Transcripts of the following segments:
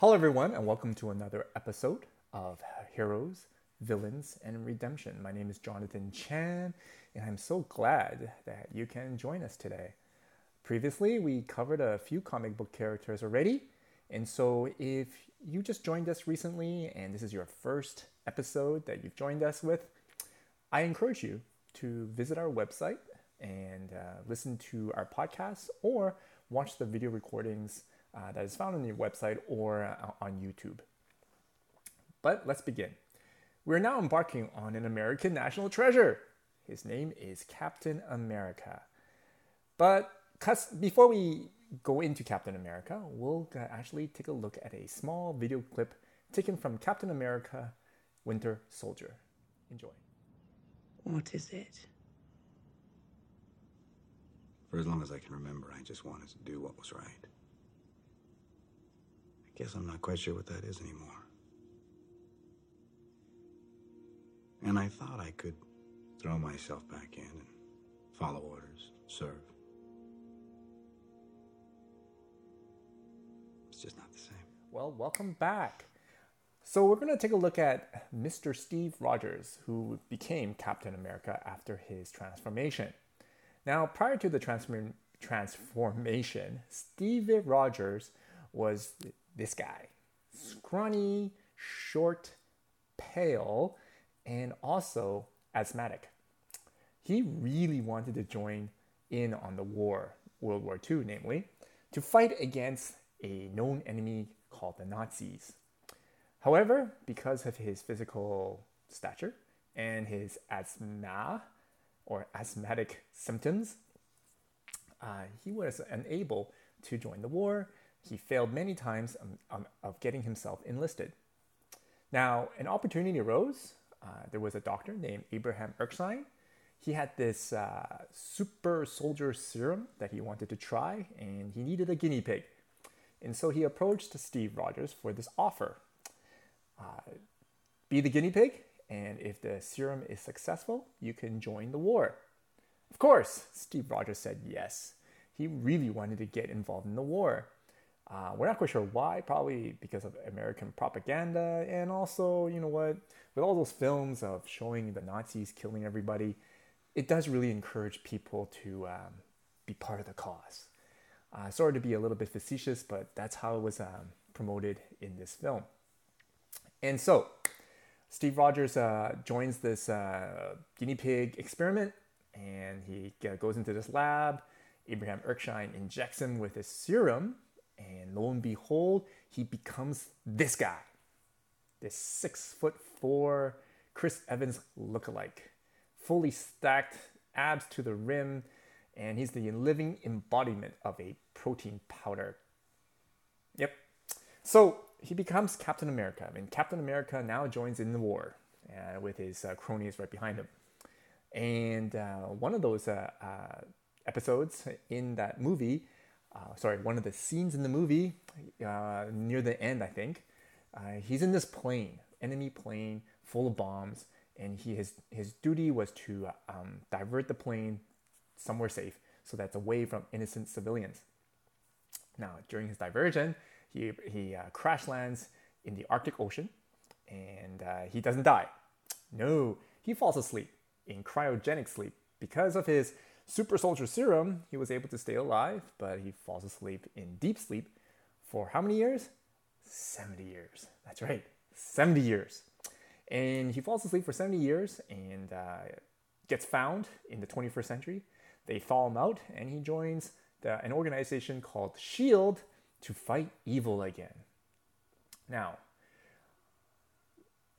Hello, everyone, and welcome to another episode of Heroes, Villains, and Redemption. My name is Jonathan Chan, and I'm so glad that you can join us today. Previously, we covered a few comic book characters already, and so if you just joined us recently and this is your first episode that you've joined us with, I encourage you to visit our website and uh, listen to our podcast or watch the video recordings uh, that is found on your website or uh, on YouTube. But let's begin. We're now embarking on an American national treasure. His name is Captain America. But before we go into Captain America, we'll actually take a look at a small video clip taken from Captain America Winter Soldier. Enjoy. What is it? For as long as I can remember, I just wanted to do what was right. Guess I'm not quite sure what that is anymore. And I thought I could throw myself back in and follow orders, serve. It's just not the same. Well, welcome back. So, we're going to take a look at Mr. Steve Rogers, who became Captain America after his transformation. Now, prior to the transform- transformation, Steve Rogers was this guy scrawny, short, pale, and also asthmatic. He really wanted to join in on the war, World War II, namely, to fight against a known enemy called the Nazis. However, because of his physical stature and his asthma or asthmatic symptoms, uh, he was unable to join the war. He failed many times um, um, of getting himself enlisted. Now, an opportunity arose. Uh, there was a doctor named Abraham Erskine. He had this uh, super soldier serum that he wanted to try, and he needed a guinea pig. And so he approached Steve Rogers for this offer. Uh, be the guinea pig, and if the serum is successful, you can join the war. Of course, Steve Rogers said yes. He really wanted to get involved in the war. Uh, we're not quite sure why, probably because of American propaganda, and also, you know what, with all those films of showing the Nazis killing everybody, it does really encourage people to um, be part of the cause. Uh, sorry to be a little bit facetious, but that's how it was um, promoted in this film. And so, Steve Rogers uh, joins this uh, guinea pig experiment and he goes into this lab. Abraham Erskine injects him with his serum, and lo and behold, he becomes this guy this six foot four Chris Evans lookalike, fully stacked, abs to the rim, and he's the living embodiment of a protein powder. Yep. So he becomes Captain America, and Captain America now joins in the war uh, with his uh, cronies right behind him. And uh, one of those uh, uh, episodes in that movie, uh, sorry, one of the scenes in the movie near the end, I think, he's in this plane, enemy plane full of bombs, and he his his duty was to um, divert the plane somewhere safe so that's away from innocent civilians. Now, during his diversion, he, he uh, crash lands in the Arctic Ocean and uh, he doesn't die. No, he falls asleep in cryogenic sleep. Because of his super soldier serum, he was able to stay alive, but he falls asleep in deep sleep for how many years? 70 years. That's right, 70 years. And he falls asleep for 70 years and uh, gets found in the 21st century. They thaw him out and he joins the, an organization called SHIELD to fight evil again. Now,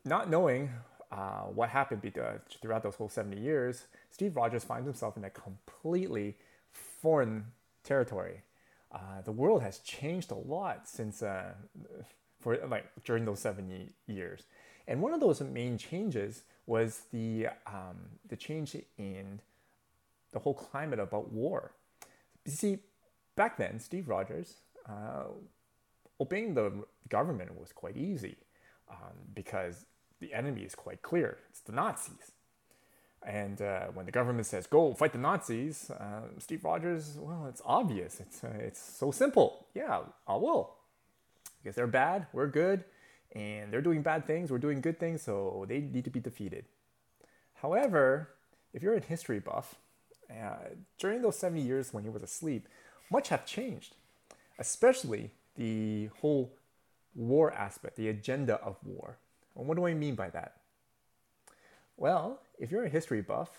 not knowing uh, what happened uh, throughout those whole 70 years, Steve Rogers finds himself in a completely foreign territory. Uh, the world has changed a lot since uh, for like during those 70 years, and one of those main changes was the um, the change in the whole climate about war. You see, back then, Steve Rogers uh, obeying the government was quite easy um, because the enemy is quite clear. It's the Nazis. And uh, when the government says, go fight the Nazis, uh, Steve Rogers, well, it's obvious. It's, uh, it's so simple. Yeah, I will. Because they're bad, we're good, and they're doing bad things, we're doing good things, so they need to be defeated. However, if you're a history buff, uh, during those 70 years when he was asleep, much have changed, especially the whole war aspect, the agenda of war. And what do I mean by that? Well, if you're a history buff,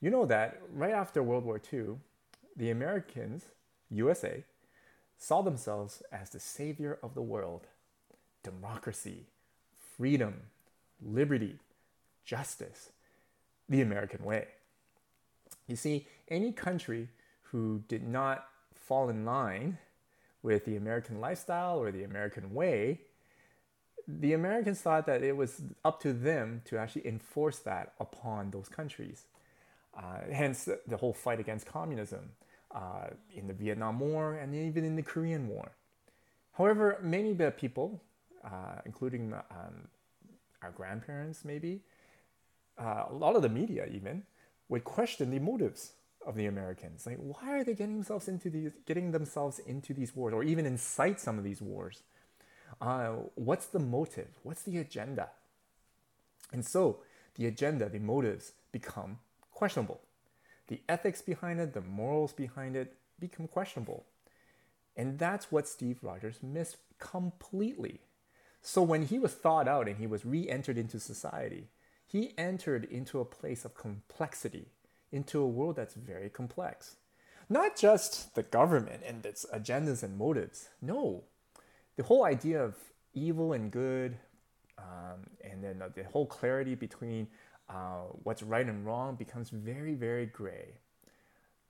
you know that right after World War II, the Americans, USA, saw themselves as the savior of the world. Democracy, freedom, liberty, justice, the American way. You see, any country who did not fall in line with the American lifestyle or the American way, the Americans thought that it was up to them to actually enforce that upon those countries. Uh, hence, the whole fight against communism uh, in the Vietnam War and even in the Korean War. However, many people, uh, including um, our grandparents, maybe, uh, a lot of the media even, would question the motives of the Americans. Like, why are they getting themselves into these, getting themselves into these wars, or even incite some of these wars? Uh, what's the motive? What's the agenda? And so, the agenda, the motives become questionable. The ethics behind it, the morals behind it become questionable. And that's what Steve Rogers missed completely. So when he was thawed out and he was re entered into society, he entered into a place of complexity into a world that's very complex. Not just the government and its agendas and motives. No, the whole idea of evil and good, um, and then the whole clarity between uh, what's right and wrong becomes very, very gray.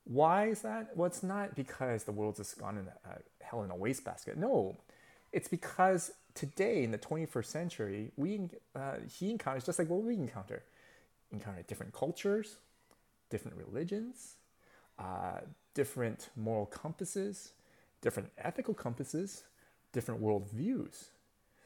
Why is that? Well, it's not because the world's just gone in a, hell in a wastebasket. No, it's because today in the 21st century, we uh, he encounters just like what we encounter, encounter different cultures, different religions, uh, different moral compasses, different ethical compasses, different worldviews.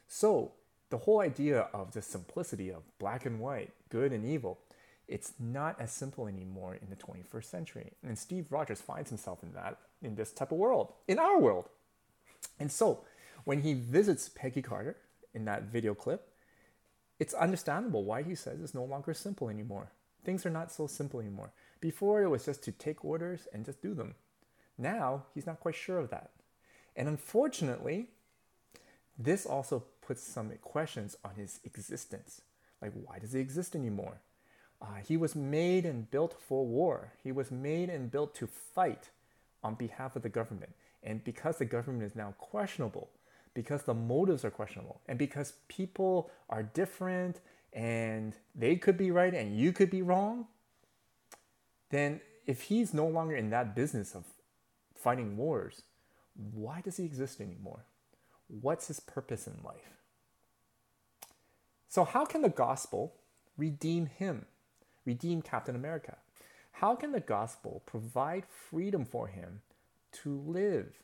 So the whole idea of the simplicity of black and white, good and evil, it's not as simple anymore in the 21st century. And Steve Rogers finds himself in that, in this type of world, in our world. And so when he visits Peggy Carter in that video clip, it's understandable why he says it's no longer simple anymore. Things are not so simple anymore. Before, it was just to take orders and just do them. Now, he's not quite sure of that. And unfortunately, this also puts some questions on his existence. Like, why does he exist anymore? Uh, he was made and built for war. He was made and built to fight on behalf of the government. And because the government is now questionable, because the motives are questionable, and because people are different and they could be right and you could be wrong, then if he's no longer in that business of fighting wars, why does he exist anymore? What's his purpose in life? So, how can the gospel redeem him, redeem Captain America? How can the gospel provide freedom for him to live?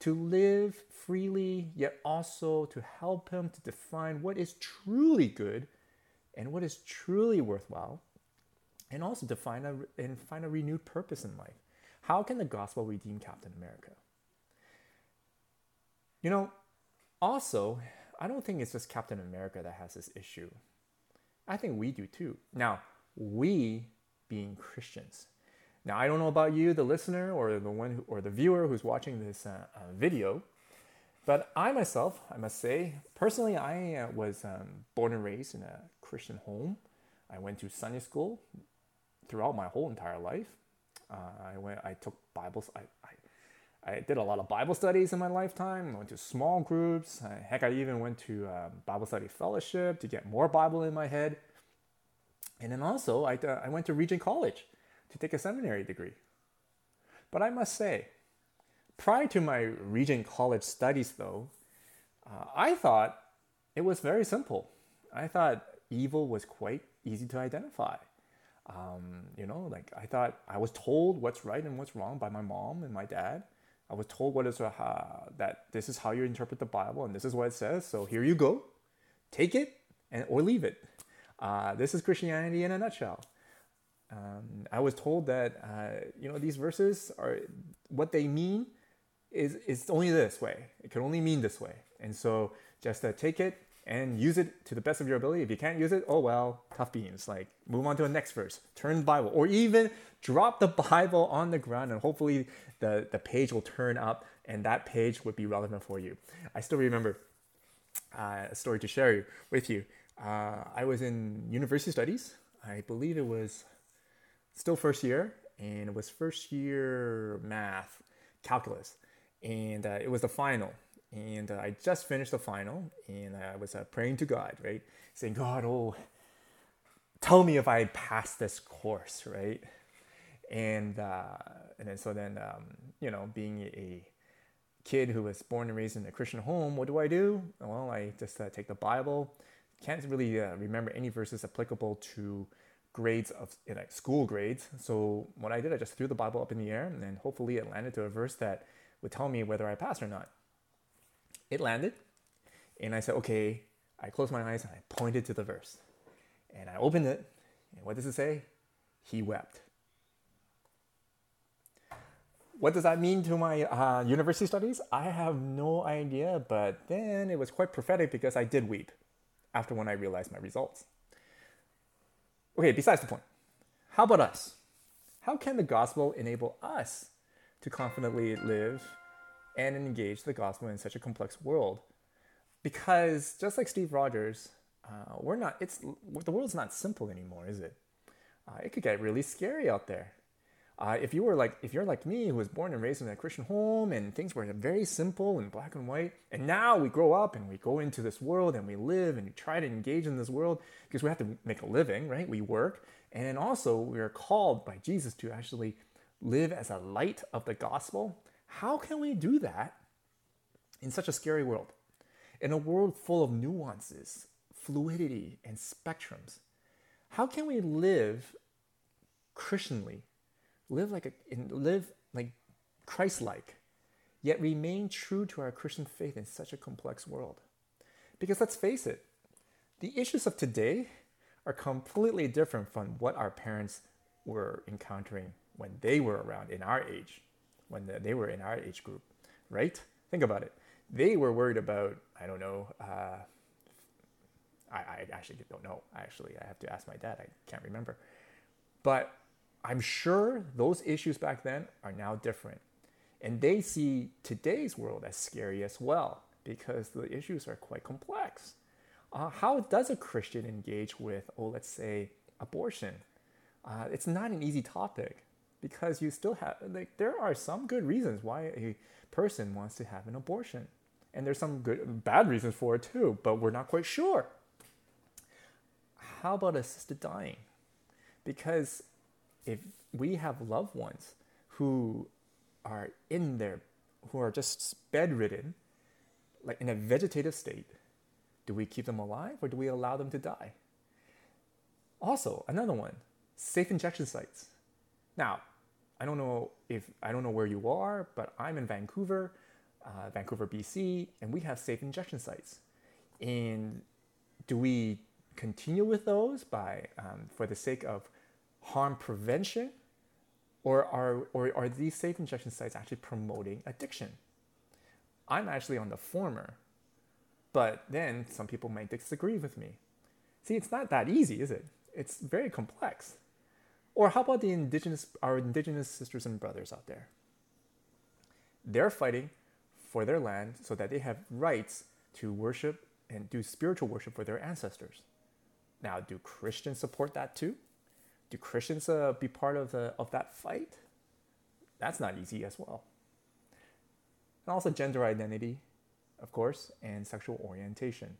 To live freely, yet also to help him to define what is truly good and what is truly worthwhile, and also to find a, and find a renewed purpose in life. How can the gospel redeem Captain America? You know, also, I don't think it's just Captain America that has this issue. I think we do too. Now, we being Christians. Now, I don't know about you, the listener, or the one who, or the viewer who's watching this uh, uh, video, but I myself, I must say, personally, I uh, was um, born and raised in a Christian home. I went to Sunday school throughout my whole entire life. Uh, I went, I took Bibles. I, I, I, did a lot of Bible studies in my lifetime. I went to small groups. Heck, I even went to um, Bible study fellowship to get more Bible in my head. And then also, I, uh, I went to Regent College to take a seminary degree. But I must say, prior to my Regent College studies, though, uh, I thought it was very simple. I thought evil was quite easy to identify. Um, you know, like I thought I was told what's right and what's wrong by my mom and my dad. I was told what is uh, that this is how you interpret the Bible and this is what it says. So here you go, take it and or leave it. Uh, this is Christianity in a nutshell. Um, I was told that uh, you know these verses are what they mean is, is only this way. It can only mean this way. And so just uh, take it and use it to the best of your ability. If you can't use it, oh well, tough beans. Like move on to the next verse, turn the Bible, or even drop the Bible on the ground and hopefully the, the page will turn up and that page would be relevant for you. I still remember uh, a story to share with you. Uh, I was in university studies. I believe it was still first year, and it was first year math, calculus, and uh, it was the final. And uh, I just finished the final, and I was uh, praying to God, right, saying, God, oh, tell me if I pass this course, right? And uh, and then so then um, you know, being a kid who was born and raised in a Christian home, what do I do? Well, I just uh, take the Bible. Can't really uh, remember any verses applicable to grades of like school grades. So what I did, I just threw the Bible up in the air, and then hopefully it landed to a verse that would tell me whether I passed or not. It landed, and I said, okay. I closed my eyes and I pointed to the verse, and I opened it. And what does it say? He wept. What does that mean to my uh, university studies? I have no idea, but then it was quite prophetic because I did weep after when I realized my results. Okay, besides the point, how about us? How can the gospel enable us to confidently live and engage the gospel in such a complex world? Because just like Steve Rogers, uh, we're not. It's the world's not simple anymore, is it? Uh, it could get really scary out there. Uh, if you were like, if you're like me, who was born and raised in a Christian home, and things were very simple and black and white, and now we grow up and we go into this world and we live and we try to engage in this world because we have to make a living, right? We work, and also we are called by Jesus to actually live as a light of the gospel. How can we do that in such a scary world? In a world full of nuances, fluidity, and spectrums, how can we live Christianly live like a live like Christ-like, yet remain true to our Christian faith in such a complex world. Because let's face it, the issues of today are completely different from what our parents were encountering when they were around in our age, when they were in our age group, right? Think about it. They were worried about, I don't know, uh, I, I actually don't know. Actually, I have to ask my dad. I can't remember. But I'm sure those issues back then are now different. And they see today's world as scary as well because the issues are quite complex. Uh, how does a Christian engage with, oh, let's say, abortion? Uh, it's not an easy topic because you still have, like, there are some good reasons why a person wants to have an abortion. And there's some good, bad reasons for it too, but we're not quite sure. How about assisted dying? Because if we have loved ones who are in there, who are just bedridden, like in a vegetative state, do we keep them alive or do we allow them to die? Also, another one, safe injection sites. Now, I don't know if I don't know where you are, but I'm in Vancouver, uh, Vancouver, BC, and we have safe injection sites. And do we continue with those by um, for the sake of harm prevention, or are, or are these safe injection sites actually promoting addiction? I'm actually on the former, but then some people might disagree with me. See, it's not that easy, is it? It's very complex. Or how about the indigenous, our indigenous sisters and brothers out there? They're fighting for their land so that they have rights to worship and do spiritual worship for their ancestors. Now, do Christians support that too? do Christians uh, be part of the of that fight? That's not easy as well. And also gender identity, of course, and sexual orientation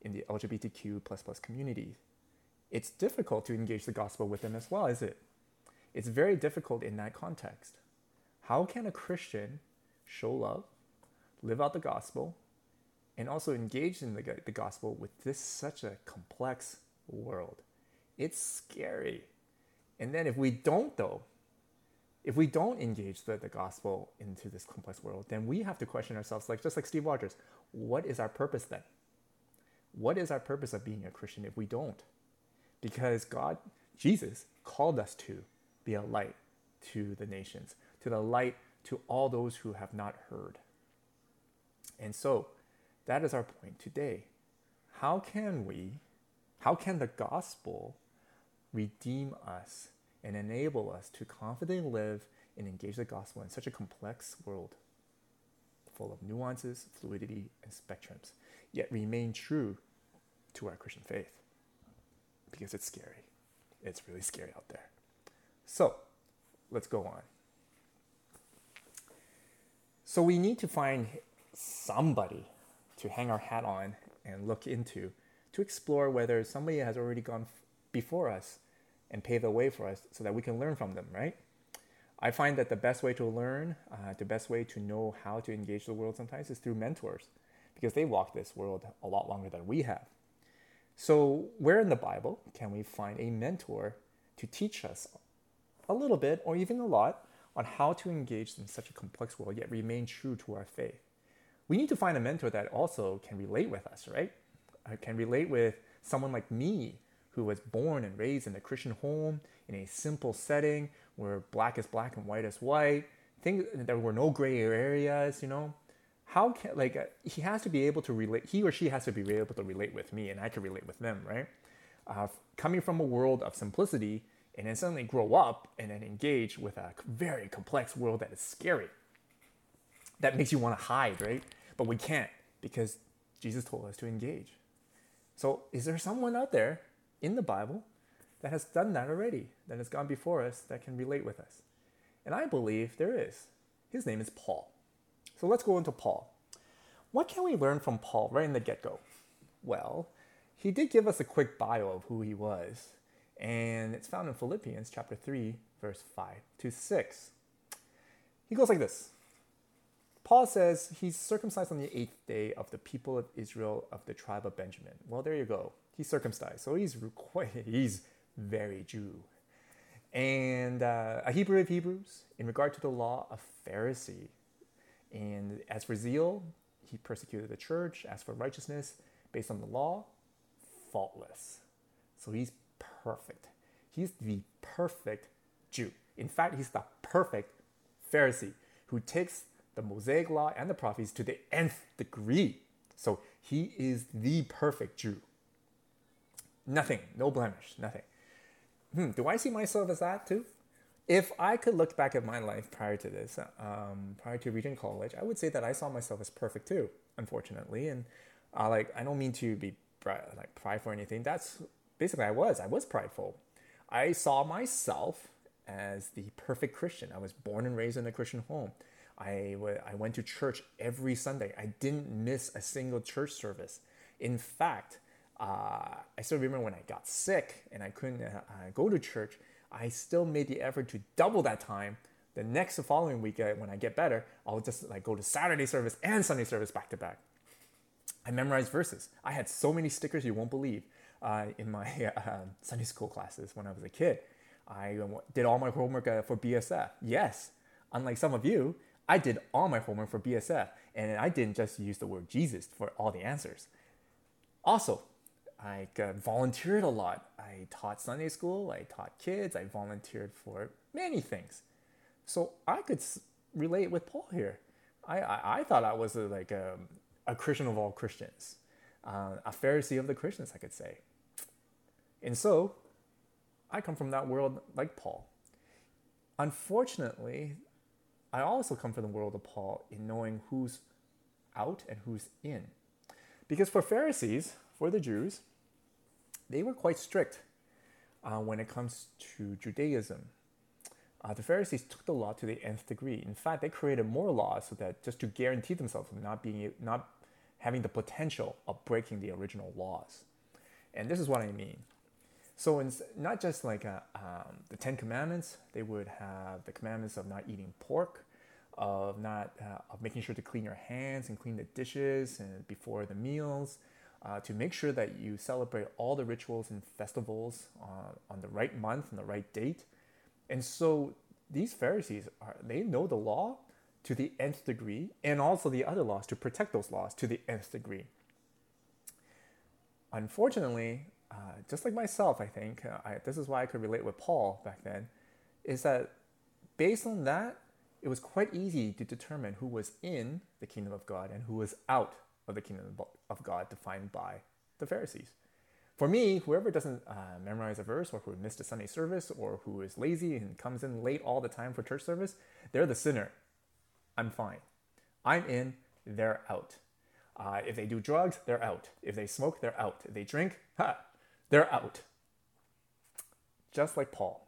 in the LGBTQ community. It's difficult to engage the gospel with them as well, is it? It's very difficult in that context. How can a Christian show love, live out the gospel, and also engage in the, the gospel with this such a complex world? It's scary. And then if we don't, though, if we don't engage the, the gospel into this complex world, then we have to question ourselves, like just like Steve Rogers, what is our purpose then? What is our purpose of being a Christian if we don't? Because God, Jesus, called us to be a light to the nations, to the light to all those who have not heard. And so, that is our point today. How can we, how can the gospel redeem us and enable us to confidently live and engage the gospel in such a complex world full of nuances, fluidity, and spectrums, yet remain true to our Christian faith? Because it's scary. It's really scary out there. So, let's go on. So, we need to find somebody to hang our hat on and look into to explore whether somebody has already gone before us and paved the way for us so that we can learn from them, right? I find that the best way to learn, uh, the best way to know how to engage the world sometimes is through mentors because they walk this world a lot longer than we have. So, where in the Bible can we find a mentor to teach us a little bit or even a lot on how to engage in such a complex world yet remain true to our faith? We need to find a mentor that also can relate with us, right? Uh, can relate with someone like me who was born and raised in a Christian home in a simple setting where black is black and white is white. Things there were no gray areas, you know. How can like uh, he has to be able to relate? He or she has to be able to relate with me, and I can relate with them, right? Uh, coming from a world of simplicity, and then suddenly grow up and then engage with a very complex world that is scary. That makes you want to hide, right? But we can't because Jesus told us to engage. So, is there someone out there in the Bible that has done that already, that has gone before us, that can relate with us? And I believe there is. His name is Paul. So let's go into Paul. What can we learn from Paul right in the get go? Well, he did give us a quick bio of who he was, and it's found in Philippians chapter 3, verse 5 to 6. He goes like this Paul says he's circumcised on the eighth day of the people of Israel of the tribe of Benjamin. Well, there you go. He's circumcised, so he's he's very Jew. And uh, a Hebrew of Hebrews, in regard to the law, a Pharisee. And as for zeal, he persecuted the church. As for righteousness, based on the law, faultless. So he's perfect. He's the perfect Jew. In fact, he's the perfect Pharisee who takes the Mosaic law and the prophets to the nth degree. So he is the perfect Jew. Nothing, no blemish, nothing. Hmm, do I see myself as that too? If I could look back at my life prior to this, um, prior to Regent College, I would say that I saw myself as perfect too, unfortunately. And uh, like, I don't mean to be like prideful or anything. That's basically I was. I was prideful. I saw myself as the perfect Christian. I was born and raised in a Christian home. I, w- I went to church every Sunday. I didn't miss a single church service. In fact, uh, I still remember when I got sick and I couldn't uh, go to church, I still made the effort to double that time. The next following week, when I get better, I'll just like go to Saturday service and Sunday service back to back. I memorized verses. I had so many stickers you won't believe uh, in my uh, Sunday school classes when I was a kid. I did all my homework uh, for BSF. Yes, unlike some of you, I did all my homework for BSF, and I didn't just use the word Jesus for all the answers. Also, I uh, volunteered a lot. I taught Sunday school, I taught kids, I volunteered for many things. So I could s- relate with Paul here. I, I, I thought I was a, like a, a, Christian of all Christians, uh, a Pharisee of the Christians, I could say. And so I come from that world like Paul. Unfortunately, I also come from the world of Paul in knowing who's out and who's in. Because for Pharisees, for the Jews, they were quite strict uh, when it comes to Judaism. Uh, the Pharisees took the law to the nth degree. In fact, they created more laws so that just to guarantee themselves from not being not having the potential of breaking the original laws. And this is what I mean. So it's not just like a, uh, um, the Ten Commandments. They would have the commandments of not eating pork, of not uh, of making sure to clean your hands and clean the dishes and before the meals, uh, to make sure that you celebrate all the rituals and festivals uh, on the right month and the right date. And so these Pharisees are they know the law to the nth degree and also the other laws to protect those laws to the nth degree. Unfortunately, uh, just like myself, I think uh, I, this is why I could relate with Paul back then, is that based on that, it was quite easy to determine who was in the kingdom of God and who was out of the kingdom of God defined by the Pharisees. For me, whoever doesn't uh, memorize a verse or who missed a Sunday service or who is lazy and comes in late all the time for church service, they're the sinner. I'm fine. I'm in, they're out. Uh, if they do drugs, they're out. If they smoke, they're out. If they drink, ha, they're out. Just like Paul.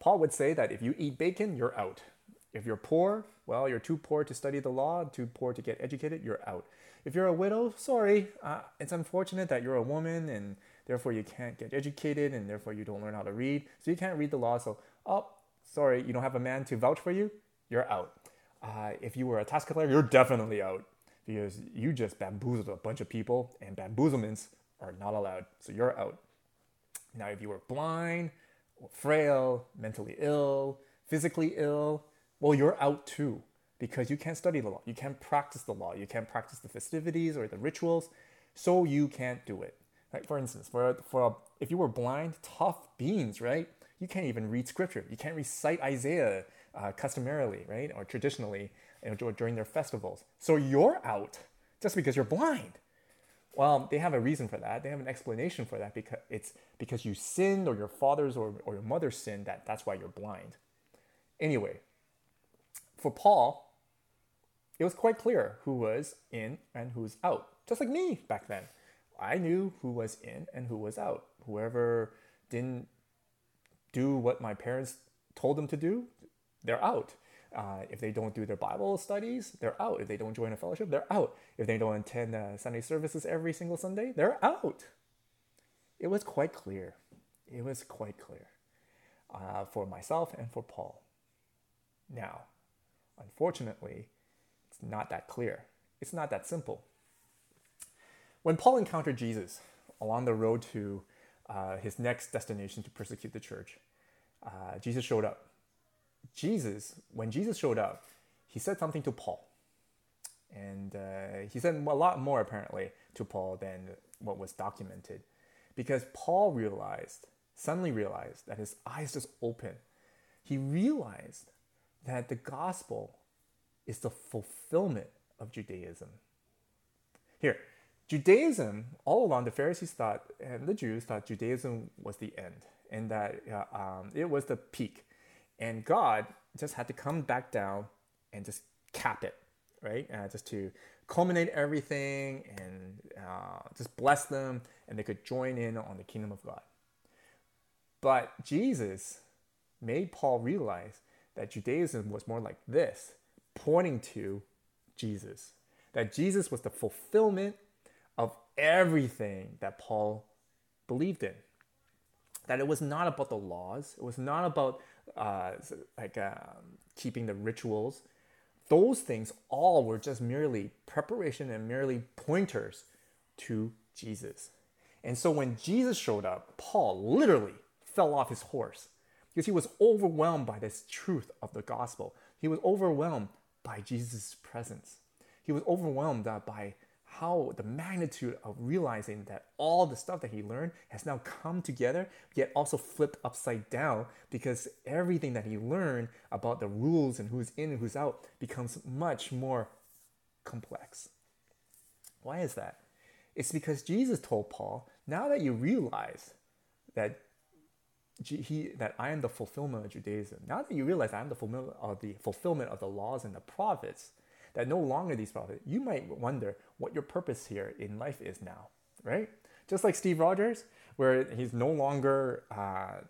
Paul would say that if you eat bacon, you're out. If you're poor, well, you're too poor to study the law, too poor to get educated, you're out. If you're a widow, sorry, uh, it's unfortunate that you're a woman and therefore you can't get educated and therefore you don't learn how to read. So you can't read the law. So, oh, sorry, you don't have a man to vouch for you, you're out. Uh, if you were a tax collector, you're definitely out because you just bamboozled a bunch of people and bamboozlements are not allowed. So you're out. Now, if you were blind, frail, mentally ill, physically ill, well, you're out too because you can't study the law. You can't practice the law. You can't practice the festivities or the rituals. So you can't do it. Right? For instance, for, for if you were blind, tough beans, right? You can't even read scripture. You can't recite Isaiah uh, customarily, right? Or traditionally you know, during their festivals. So you're out just because you're blind. Well, they have a reason for that. They have an explanation for that because it's because you sinned or your fathers or, or your mother sinned that that's why you're blind. Anyway, for Paul, it was quite clear who was in and who's out. Just like me back then. I knew who was in and who was out. Whoever didn't do what my parents told them to do, they're out. Uh, if they don't do their Bible studies, they're out. If they don't join a fellowship, they're out. If they don't attend uh, Sunday services every single Sunday, they're out. It was quite clear. It was quite clear uh, for myself and for Paul. Now, unfortunately, it's not that clear. It's not that simple. When Paul encountered Jesus along the road to uh, his next destination to persecute the church, uh, Jesus showed up Jesus, when Jesus showed up, he said something to Paul. And uh, he said a lot more apparently to Paul than what was documented. Because Paul realized, suddenly realized, that his eyes just opened. He realized that the gospel is the fulfillment of Judaism. Here, Judaism, all along, the Pharisees thought, and the Jews thought Judaism was the end, and that uh, um, it was the peak. And God just had to come back down and just cap it, right? Uh, just to culminate everything and uh, just bless them, and they could join in on the kingdom of God. But Jesus made Paul realize that Judaism was more like this, pointing to Jesus. That Jesus was the fulfillment of everything that Paul believed in. That it was not about the laws, it was not about uh, like um, keeping the rituals. Those things all were just merely preparation and merely pointers to Jesus. And so when Jesus showed up, Paul literally fell off his horse because he was overwhelmed by this truth of the gospel. He was overwhelmed by Jesus' presence. He was overwhelmed uh, by how the magnitude of realizing that all the stuff that he learned has now come together, yet also flipped upside down because everything that he learned about the rules and who's in and who's out becomes much more complex. Why is that? It's because Jesus told Paul, now that you realize that he, that I am the fulfillment of Judaism, now that you realize I am the fulfillment of the fulfillment of the laws and the prophets, that no longer these prophets, you might wonder what your purpose here in life is now, right? Just like Steve Rogers, where he's no longer uh,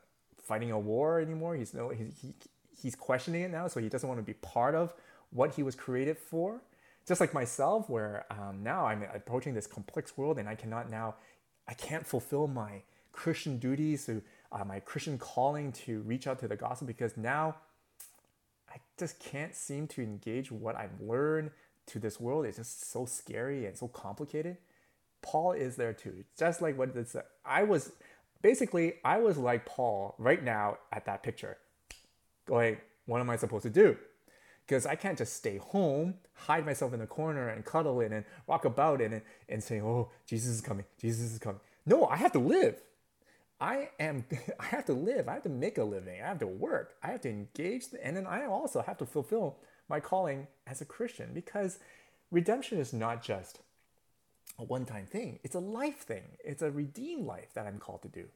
fighting a war anymore. He's no he, he, he's questioning it now, so he doesn't want to be part of what he was created for. Just like myself, where um, now I'm approaching this complex world, and I cannot now, I can't fulfill my Christian duties, to, uh, my Christian calling to reach out to the gospel because now I just can't seem to engage what I've learned to this world. It's just so scary and so complicated. Paul is there too. Just like what this, I was basically, I was like Paul right now at that picture, going, what am I supposed to do? Because I can't just stay home, hide myself in the corner and cuddle in and rock about in and, and say, oh, Jesus is coming, Jesus is coming. No, I have to live. I am I have to live. I have to make a living. I have to work. I have to engage and then I also have to fulfill my calling as a Christian because redemption is not just a one time thing, it's a life thing. It's a redeemed life that I'm called to do.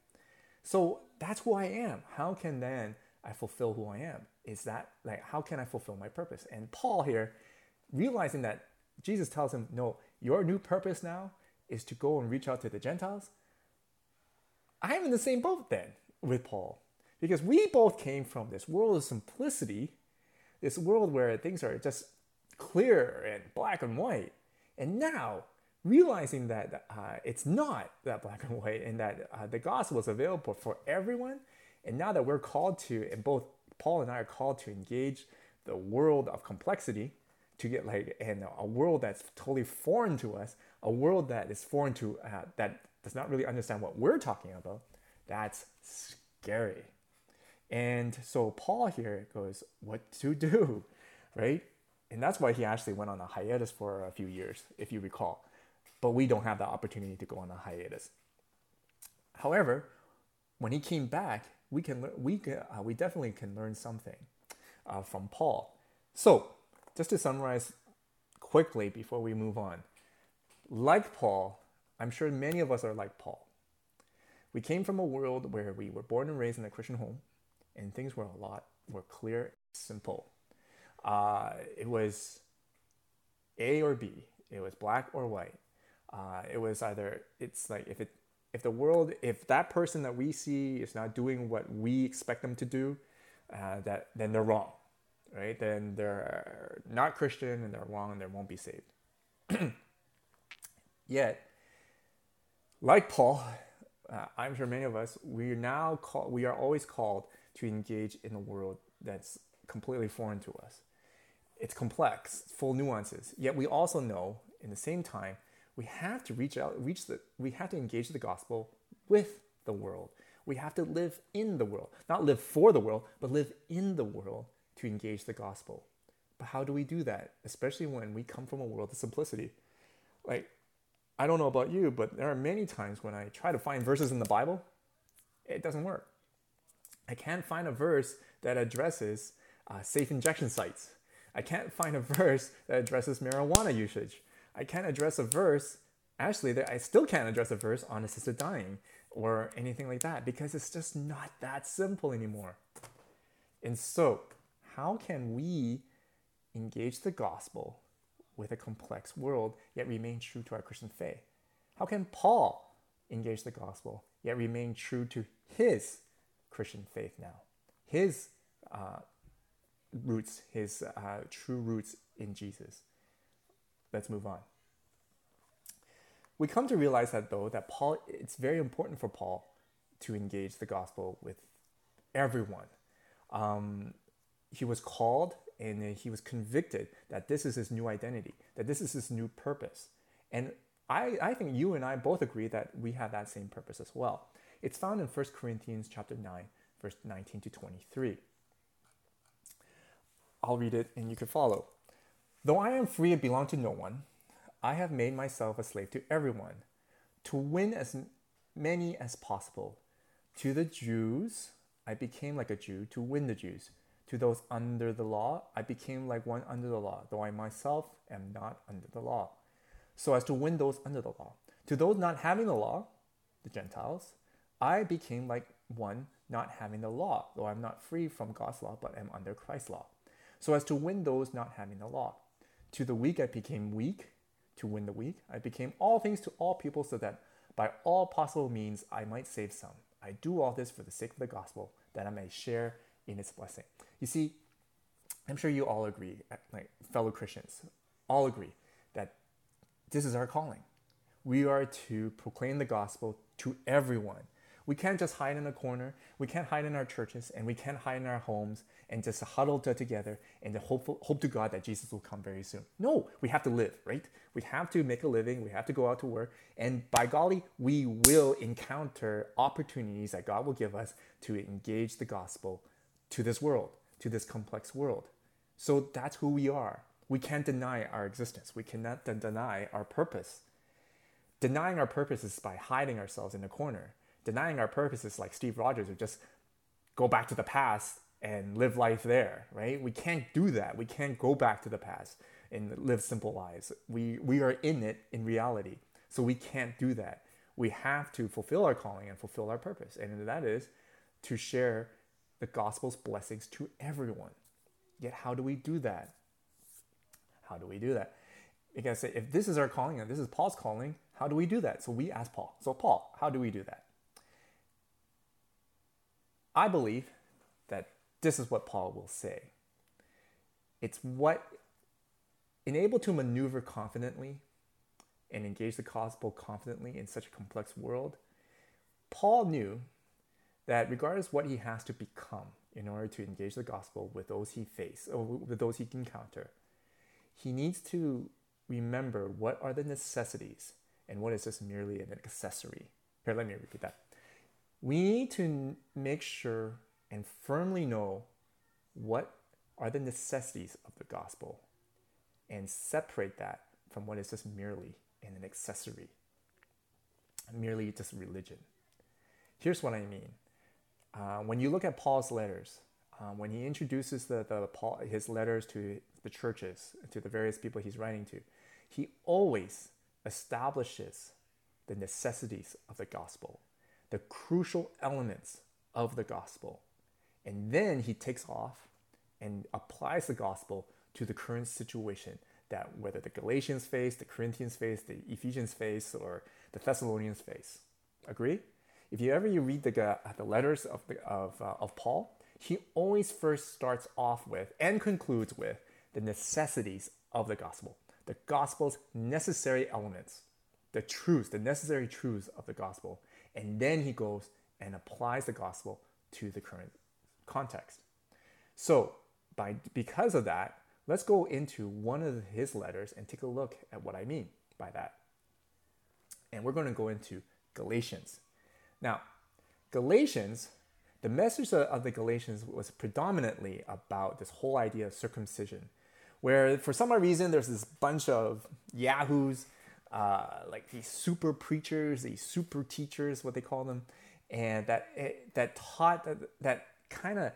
So that's who I am. How can then I fulfill who I am? Is that like, how can I fulfill my purpose? And Paul here, realizing that Jesus tells him, no, your new purpose now is to go and reach out to the Gentiles. I'm in the same boat then with Paul because we both came from this world of simplicity, this world where things are just clear and black and white. And now, realizing that uh, it's not that black and white and that uh, the gospel is available for everyone, and now that we're called to, and both Paul and I are called to engage the world of complexity, to get like in a world that's totally foreign to us, a world that is foreign to uh, that does not really understand what we're talking about. That's scary. And so Paul here goes, what to do, right? And that's why he actually went on a hiatus for a few years, if you recall. But we don't have the opportunity to go on a hiatus. However, when he came back, we can we uh, we definitely can learn something uh, from Paul. So just to summarize quickly before we move on, like Paul, I'm sure many of us are like Paul. We came from a world where we were born and raised in a Christian home, and things were a lot more clear, and simple. Uh, it was A or B. It was black or white. Uh, it was either it's like if it if the world if that person that we see is not doing what we expect them to do, uh, that then they're wrong right? Then they're not Christian and they're wrong and they won't be saved. Yet, like Paul, uh, I'm sure many of us, we are now call, we are always called to engage in a world that's completely foreign to us. It's complex, full nuances. Yet we also know, in the same time, we have to reach out, reach the, we have to engage the gospel with the world. We have to live in the world, not live for the world, but live in the world to engage the gospel. But how do we do that? Especially when we come from a world of simplicity. Like, I don't know about you, but there are many times when I try to find verses in the Bible, it doesn't work. I can't find a verse that addresses uh, safe injection sites. I can't find a verse that addresses marijuana usage. I can't address a verse, actually, I still can't address a verse on assisted dying or anything like that because it's just not that simple anymore. And so, how can we engage the gospel with a complex world yet remain true to our Christian faith? How can Paul engage the gospel yet remain true to his Christian faith now? His uh, roots, his uh, true roots in Jesus. Let's move on. We come to realize that though that Paul, it's very important for Paul to engage the gospel with everyone. Um, he was called and he was convicted that this is his new identity, that this is his new purpose. And I, I think you and I both agree that we have that same purpose as well. It's found in 1 Corinthians chapter 9, verse 19 to 23. I'll read it and you can follow. Though I am free and belong to no one, I have made myself a slave to everyone, to win as many as possible. To the Jews, I became like a Jew to win the Jews to those under the law, I became like one under the law, though I myself am not under the law, so as to win those under the law. To those not having the law, the Gentiles, I became like one not having the law, though I'm not free from God's law, but am under Christ's law, so as to win those not having the law. To the weak I became weak, to win the weak. I became all things to all people, so that by all possible means I might save some. I do all this for the sake of the gospel, that I may share in its blessing. You see, I'm sure you all agree, like fellow Christians, all agree that this is our calling. We are to proclaim the gospel to everyone. We can't just hide in a corner. We can't hide in our churches and we can't hide in our homes and just huddle together and hope, hope to God that Jesus will come very soon. No, we have to live, right? We have to make a living. We have to go out to work. And by golly, we will encounter opportunities that God will give us to engage the gospel to this world, to this complex world. So that's who we are. We can't deny our existence. We cannot deny our purpose. Denying our purpose is by hiding ourselves in a corner. Denying our purpose is like Steve Rogers would just go back to the past and live life there, right? We can't do that. We can't go back to the past and live simple lives. We, we are in it in reality. So we can't do that. We have to fulfill our calling and fulfill our purpose. And that is to share the gospel's blessings to everyone. Yet, how do we do that? How do we do that? Because if this is our calling and this is Paul's calling, how do we do that? So we ask Paul. So, Paul, how do we do that? I believe that this is what Paul will say. It's what enabled to maneuver confidently and engage the gospel confidently in such a complex world. Paul knew that regardless what he has to become in order to engage the gospel with those he face or with those he encounter, he needs to remember what are the necessities and what is just merely an accessory. Here, let me repeat that. We need to make sure and firmly know what are the necessities of the gospel and separate that from what is just merely an accessory, merely just religion. Here's what I mean. Uh, when you look at Paul's letters, um, when he introduces the, the Paul, his letters to the churches, to the various people he's writing to, he always establishes the necessities of the gospel, the crucial elements of the gospel. And then he takes off and applies the gospel to the current situation that whether the Galatians face, the Corinthians face, the Ephesians face, or the Thessalonians face. Agree? If you ever you read the, uh, the letters of, the, of, uh, of Paul, he always first starts off with and concludes with the necessities of the gospel, the gospel's necessary elements, the truths, the necessary truths of the gospel. And then he goes and applies the gospel to the current context. So, by, because of that, let's go into one of his letters and take a look at what I mean by that. And we're going to go into Galatians. Now, Galatians, the message of the Galatians was predominantly about this whole idea of circumcision, where for some reason there's this bunch of yahoos, uh, like these super preachers, these super teachers, what they call them, and that eh, that taught that, that kind of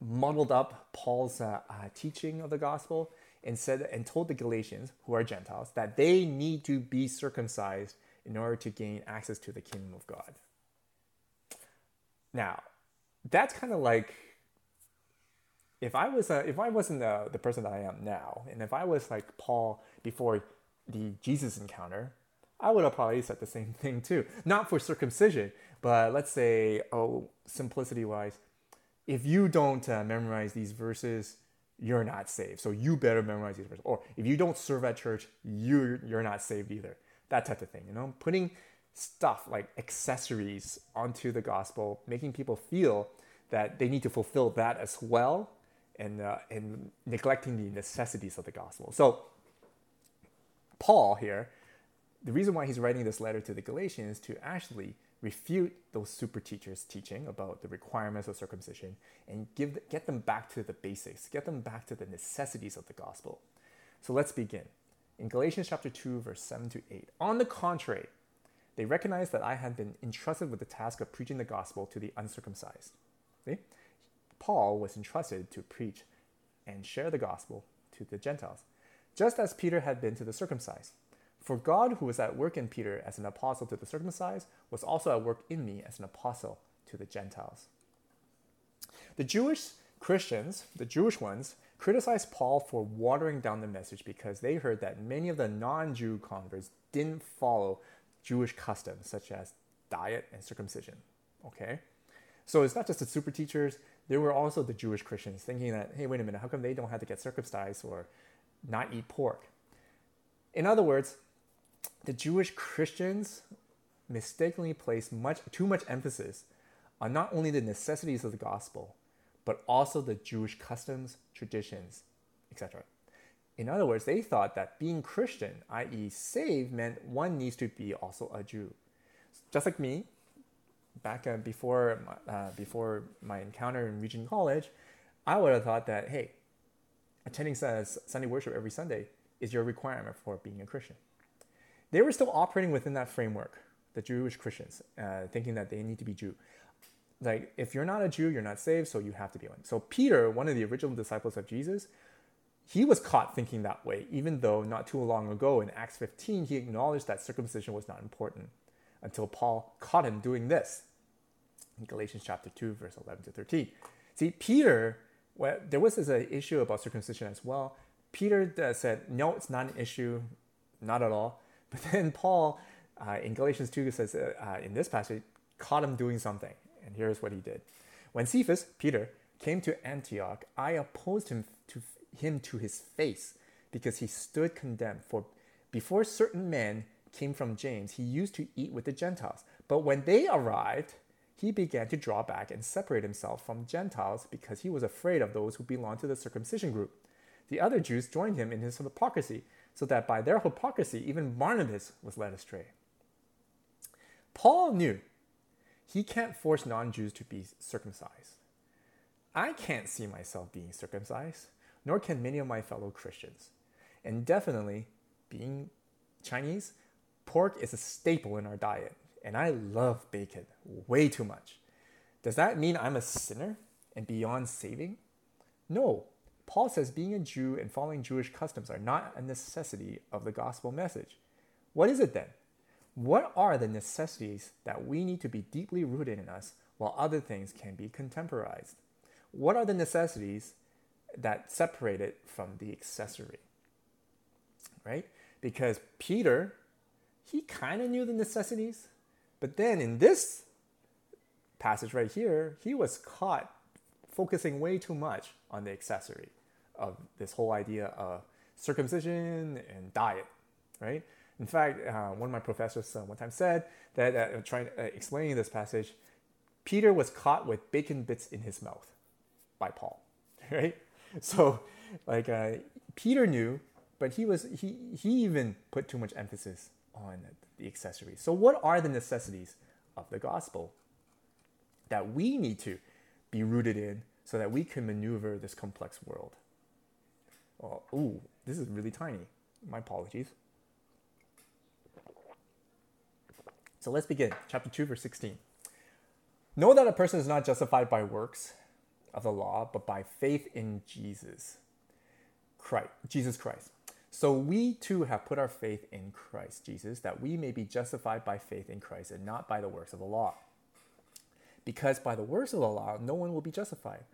muddled up Paul's uh, uh, teaching of the gospel and said and told the Galatians, who are Gentiles, that they need to be circumcised in order to gain access to the kingdom of God. Now, that's kind of like if I was uh, if I wasn't the, the person that I am now, and if I was like Paul before the Jesus encounter, I would have probably said the same thing too. Not for circumcision, but let's say, oh, simplicity wise, if you don't uh, memorize these verses, you're not saved. So you better memorize these verses. Or if you don't serve at church, you're, you're not saved either. That type of thing, you know? Putting stuff like accessories onto the gospel, making people feel that they need to fulfill that as well, and, uh, and neglecting the necessities of the gospel. So, Paul here, the reason why he's writing this letter to the Galatians to actually refute those super teachers' teaching about the requirements of circumcision and give, get them back to the basics, get them back to the necessities of the gospel. So let's begin. In Galatians chapter 2, verse 7 to 8, on the contrary, they recognized that I had been entrusted with the task of preaching the gospel to the uncircumcised. See? Paul was entrusted to preach and share the gospel to the Gentiles, just as Peter had been to the circumcised. For God, who was at work in Peter as an apostle to the circumcised, was also at work in me as an apostle to the Gentiles. The Jewish Christians, the Jewish ones, criticized Paul for watering down the message because they heard that many of the non Jew converts didn't follow Jewish customs such as diet and circumcision. Okay? So it's not just the super teachers, there were also the Jewish Christians thinking that, hey, wait a minute, how come they don't have to get circumcised or not eat pork? In other words, the Jewish Christians mistakenly placed much too much emphasis on not only the necessities of the gospel, but also the Jewish customs, traditions, etc. In other words, they thought that being Christian, i.e., saved, meant one needs to be also a Jew. Just like me, back uh, before uh, before my encounter in Regent College, I would have thought that hey, attending Sunday worship every Sunday is your requirement for being a Christian. They were still operating within that framework, the Jewish Christians, uh, thinking that they need to be Jew. Like if you're not a Jew, you're not saved, so you have to be one. So Peter, one of the original disciples of Jesus, he was caught thinking that way, even though not too long ago in Acts 15, he acknowledged that circumcision was not important until Paul caught him doing this in Galatians chapter 2, verse 11 to 13. See, Peter, well, there was this uh, issue about circumcision as well. Peter uh, said, no, it's not an issue, not at all. But then Paul uh, in Galatians 2 says, uh, uh, in this passage, caught him doing something. And here's what he did. When Cephas, Peter, came to Antioch, I opposed him to him to his face because he stood condemned. For before certain men came from James, he used to eat with the Gentiles. But when they arrived, he began to draw back and separate himself from Gentiles because he was afraid of those who belonged to the circumcision group. The other Jews joined him in his hypocrisy, so that by their hypocrisy, even Barnabas was led astray. Paul knew he can't force non Jews to be circumcised. I can't see myself being circumcised, nor can many of my fellow Christians. And definitely, being Chinese, pork is a staple in our diet, and I love bacon way too much. Does that mean I'm a sinner and beyond saving? No. Paul says being a Jew and following Jewish customs are not a necessity of the gospel message. What is it then? What are the necessities that we need to be deeply rooted in us while other things can be contemporized? What are the necessities that separate it from the accessory? Right? Because Peter, he kind of knew the necessities, but then in this passage right here, he was caught focusing way too much on the accessory of this whole idea of circumcision and diet, right? In fact, uh, one of my professors uh, one time said that, uh, trying uh, explaining this passage, Peter was caught with bacon bits in his mouth by Paul, right? So, like uh, Peter knew, but he was he he even put too much emphasis on the accessories. So, what are the necessities of the gospel that we need to be rooted in so that we can maneuver this complex world? Oh, ooh, this is really tiny. My apologies. So let's begin. Chapter 2, verse 16. Know that a person is not justified by works of the law, but by faith in Jesus. Christ, Jesus Christ. So we too have put our faith in Christ Jesus, that we may be justified by faith in Christ and not by the works of the law. Because by the works of the law, no one will be justified.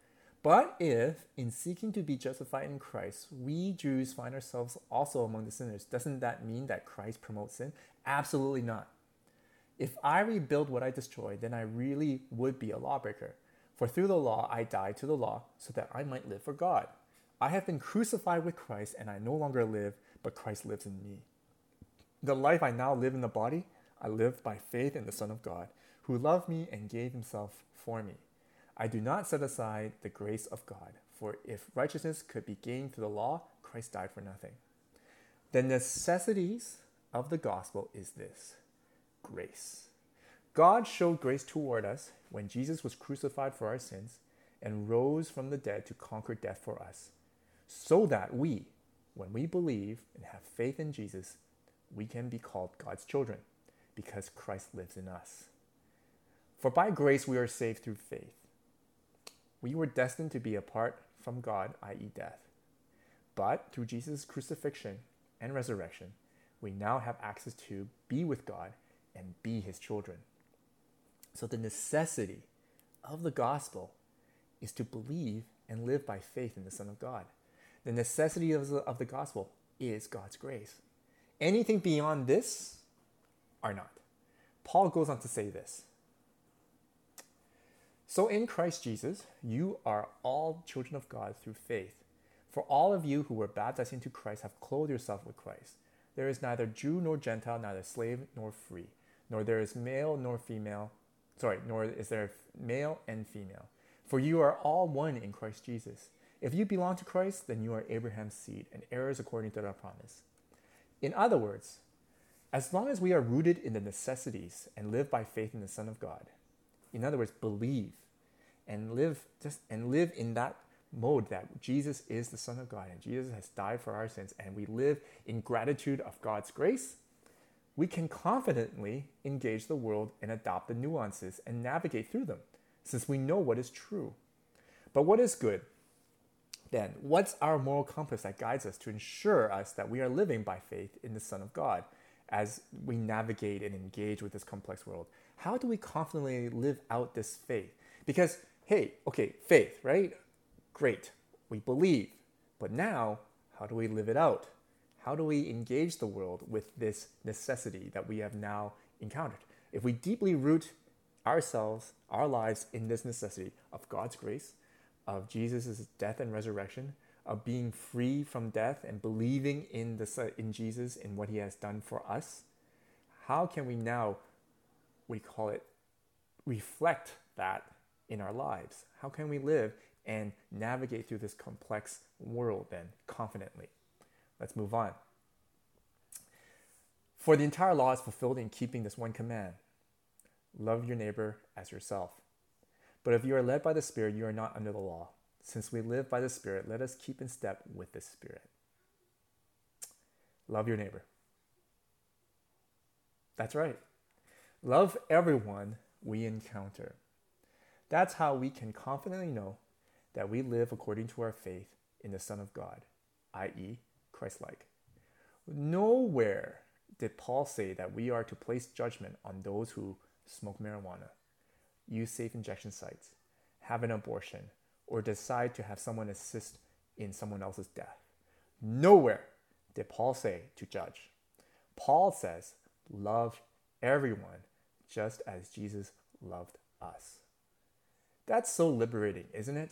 But if, in seeking to be justified in Christ, we Jews find ourselves also among the sinners, doesn't that mean that Christ promotes sin? Absolutely not. If I rebuild what I destroyed, then I really would be a lawbreaker. For through the law I died to the law, so that I might live for God. I have been crucified with Christ, and I no longer live, but Christ lives in me. The life I now live in the body, I live by faith in the Son of God, who loved me and gave himself for me. I do not set aside the grace of God, for if righteousness could be gained through the law, Christ died for nothing. The necessities of the gospel is this grace. God showed grace toward us when Jesus was crucified for our sins and rose from the dead to conquer death for us, so that we, when we believe and have faith in Jesus, we can be called God's children because Christ lives in us. For by grace we are saved through faith. We were destined to be apart from God, i.e., death. But through Jesus' crucifixion and resurrection, we now have access to be with God and be his children. So, the necessity of the gospel is to believe and live by faith in the Son of God. The necessity of the, of the gospel is God's grace. Anything beyond this are not. Paul goes on to say this. So in Christ Jesus, you are all children of God through faith. For all of you who were baptized into Christ have clothed yourself with Christ. There is neither Jew nor Gentile, neither slave nor free nor there is male nor female, sorry, nor is there male and female. For you are all one in Christ Jesus. If you belong to Christ, then you are Abraham's seed and heirs according to the promise. In other words, as long as we are rooted in the necessities and live by faith in the Son of God, in other words, believe and live just and live in that mode that Jesus is the Son of God and Jesus has died for our sins, and we live in gratitude of God's grace, we can confidently engage the world and adopt the nuances and navigate through them since we know what is true. But what is good? Then, what's our moral compass that guides us to ensure us that we are living by faith in the Son of God as we navigate and engage with this complex world? How do we confidently live out this faith? Because, hey, okay, faith, right? Great, we believe. But now, how do we live it out? How do we engage the world with this necessity that we have now encountered? If we deeply root ourselves, our lives in this necessity of God's grace, of Jesus' death and resurrection, of being free from death and believing in the in Jesus and what he has done for us, how can we now we call it reflect that in our lives? How can we live and navigate through this complex world then confidently? Let's move on. For the entire law is fulfilled in keeping this one command love your neighbor as yourself. But if you are led by the Spirit, you are not under the law. Since we live by the Spirit, let us keep in step with the Spirit. Love your neighbor. That's right. Love everyone we encounter. That's how we can confidently know that we live according to our faith in the Son of God, i.e., Christ like. Nowhere did Paul say that we are to place judgment on those who smoke marijuana, use safe injection sites, have an abortion, or decide to have someone assist in someone else's death. Nowhere did Paul say to judge. Paul says, love everyone just as Jesus loved us. That's so liberating, isn't it?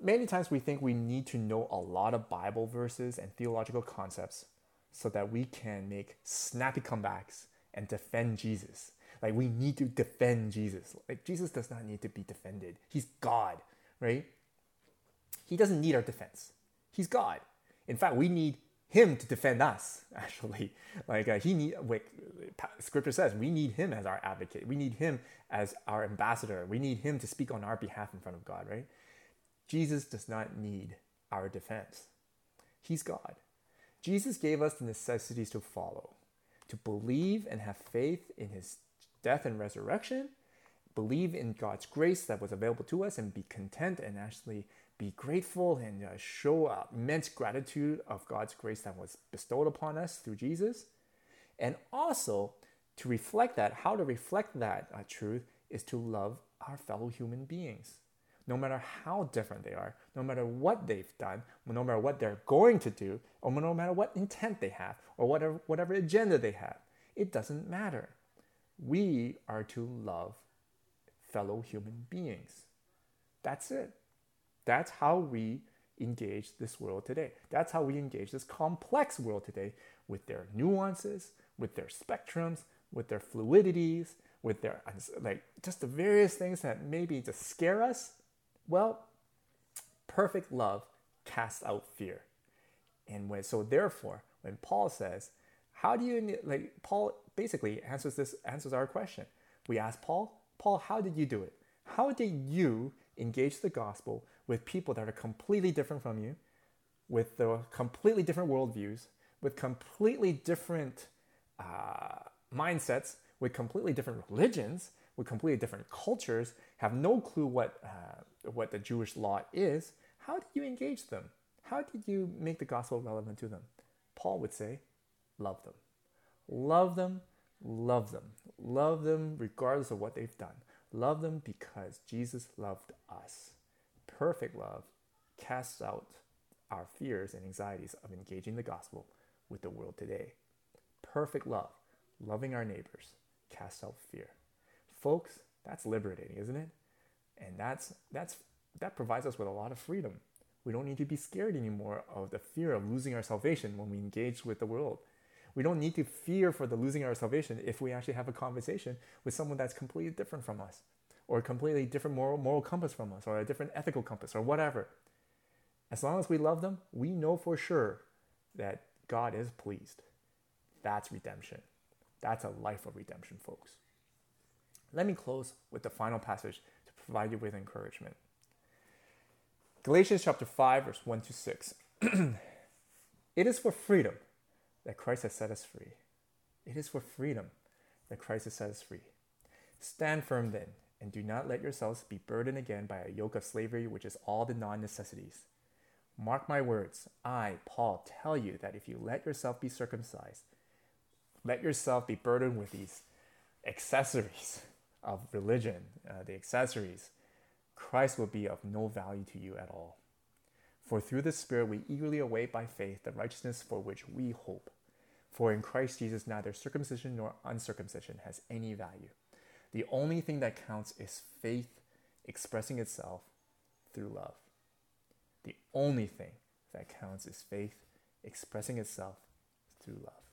Many times we think we need to know a lot of Bible verses and theological concepts so that we can make snappy comebacks and defend Jesus. Like we need to defend Jesus. Like Jesus does not need to be defended. He's God, right? He doesn't need our defense. He's God. In fact, we need him to defend us. Actually, like uh, he need. Like, scripture says, we need him as our advocate. We need him as our ambassador. We need him to speak on our behalf in front of God, right? Jesus does not need our defense. He's God. Jesus gave us the necessities to follow, to believe and have faith in his death and resurrection, believe in God's grace that was available to us, and be content and actually be grateful and uh, show immense gratitude of God's grace that was bestowed upon us through Jesus. And also to reflect that, how to reflect that uh, truth is to love our fellow human beings. No matter how different they are, no matter what they've done, no matter what they're going to do, or no matter what intent they have, or whatever, whatever agenda they have, it doesn't matter. We are to love fellow human beings. That's it. That's how we engage this world today. That's how we engage this complex world today with their nuances, with their spectrums, with their fluidities, with their like just the various things that maybe just scare us. Well, perfect love casts out fear. And when so therefore, when Paul says, how do you like Paul basically answers this answers our question. We ask Paul, Paul, how did you do it? How did you engage the gospel with people that are completely different from you, with the completely different worldviews, with completely different uh, mindsets, with completely different religions, with completely different cultures, have no clue what uh, what the Jewish law is? How did you engage them? How did you make the gospel relevant to them? Paul would say, love them. Love them, love them. Love them regardless of what they've done. Love them because Jesus loved us. Perfect love casts out our fears and anxieties of engaging the gospel with the world today. Perfect love, loving our neighbors, casts out fear. Folks, that's liberating, isn't it? And that's that's that provides us with a lot of freedom. We don't need to be scared anymore of the fear of losing our salvation when we engage with the world. We don't need to fear for the losing our salvation if we actually have a conversation with someone that's completely different from us, or a completely different moral, moral compass from us, or a different ethical compass, or whatever. As long as we love them, we know for sure that God is pleased. That's redemption. That's a life of redemption, folks. Let me close with the final passage to provide you with encouragement. Galatians chapter 5, verse 1 to 6. it is for freedom that Christ has set us free. It is for freedom that Christ has set us free. Stand firm then and do not let yourselves be burdened again by a yoke of slavery, which is all the non necessities. Mark my words, I, Paul, tell you that if you let yourself be circumcised, let yourself be burdened with these accessories of religion, uh, the accessories, Christ will be of no value to you at all. For through the Spirit we eagerly await by faith the righteousness for which we hope. For in Christ Jesus neither circumcision nor uncircumcision has any value. The only thing that counts is faith expressing itself through love. The only thing that counts is faith expressing itself through love.